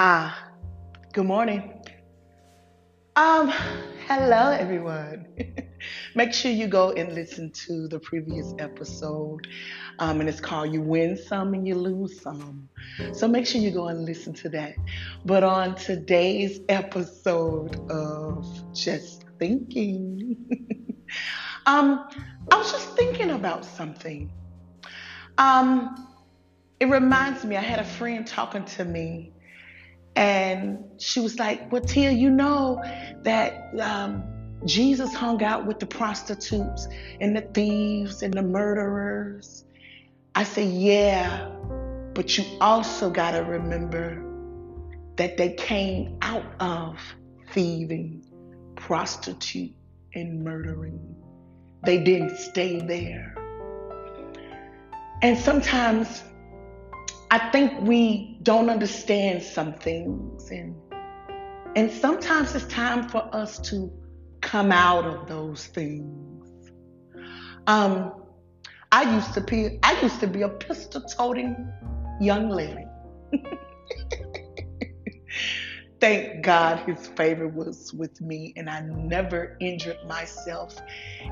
Ah, good morning. Um, hello everyone. Make sure you go and listen to the previous episode. Um, and it's called You Win Some and You Lose Some. So make sure you go and listen to that. But on today's episode of Just Thinking, um, I was just thinking about something. Um, it reminds me, I had a friend talking to me and she was like, Well, Tia, you know that um, Jesus hung out with the prostitutes and the thieves and the murderers. I said, Yeah, but you also got to remember that they came out of thieving, prostitute, and murdering. They didn't stay there. And sometimes I think we don't understand some things and and sometimes it's time for us to come out of those things. Um, I used to be I used to be a pistol toting young lady. Thank God his favor was with me and I never injured myself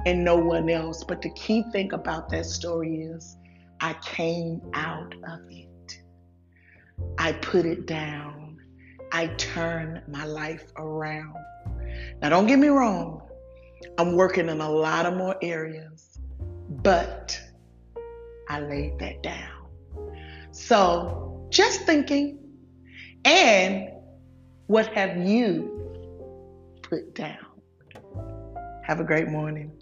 and no one else. But the key thing about that story is I came out of it. I put it down. I turn my life around. Now, don't get me wrong, I'm working in a lot of more areas, but I laid that down. So, just thinking, and what have you put down? Have a great morning.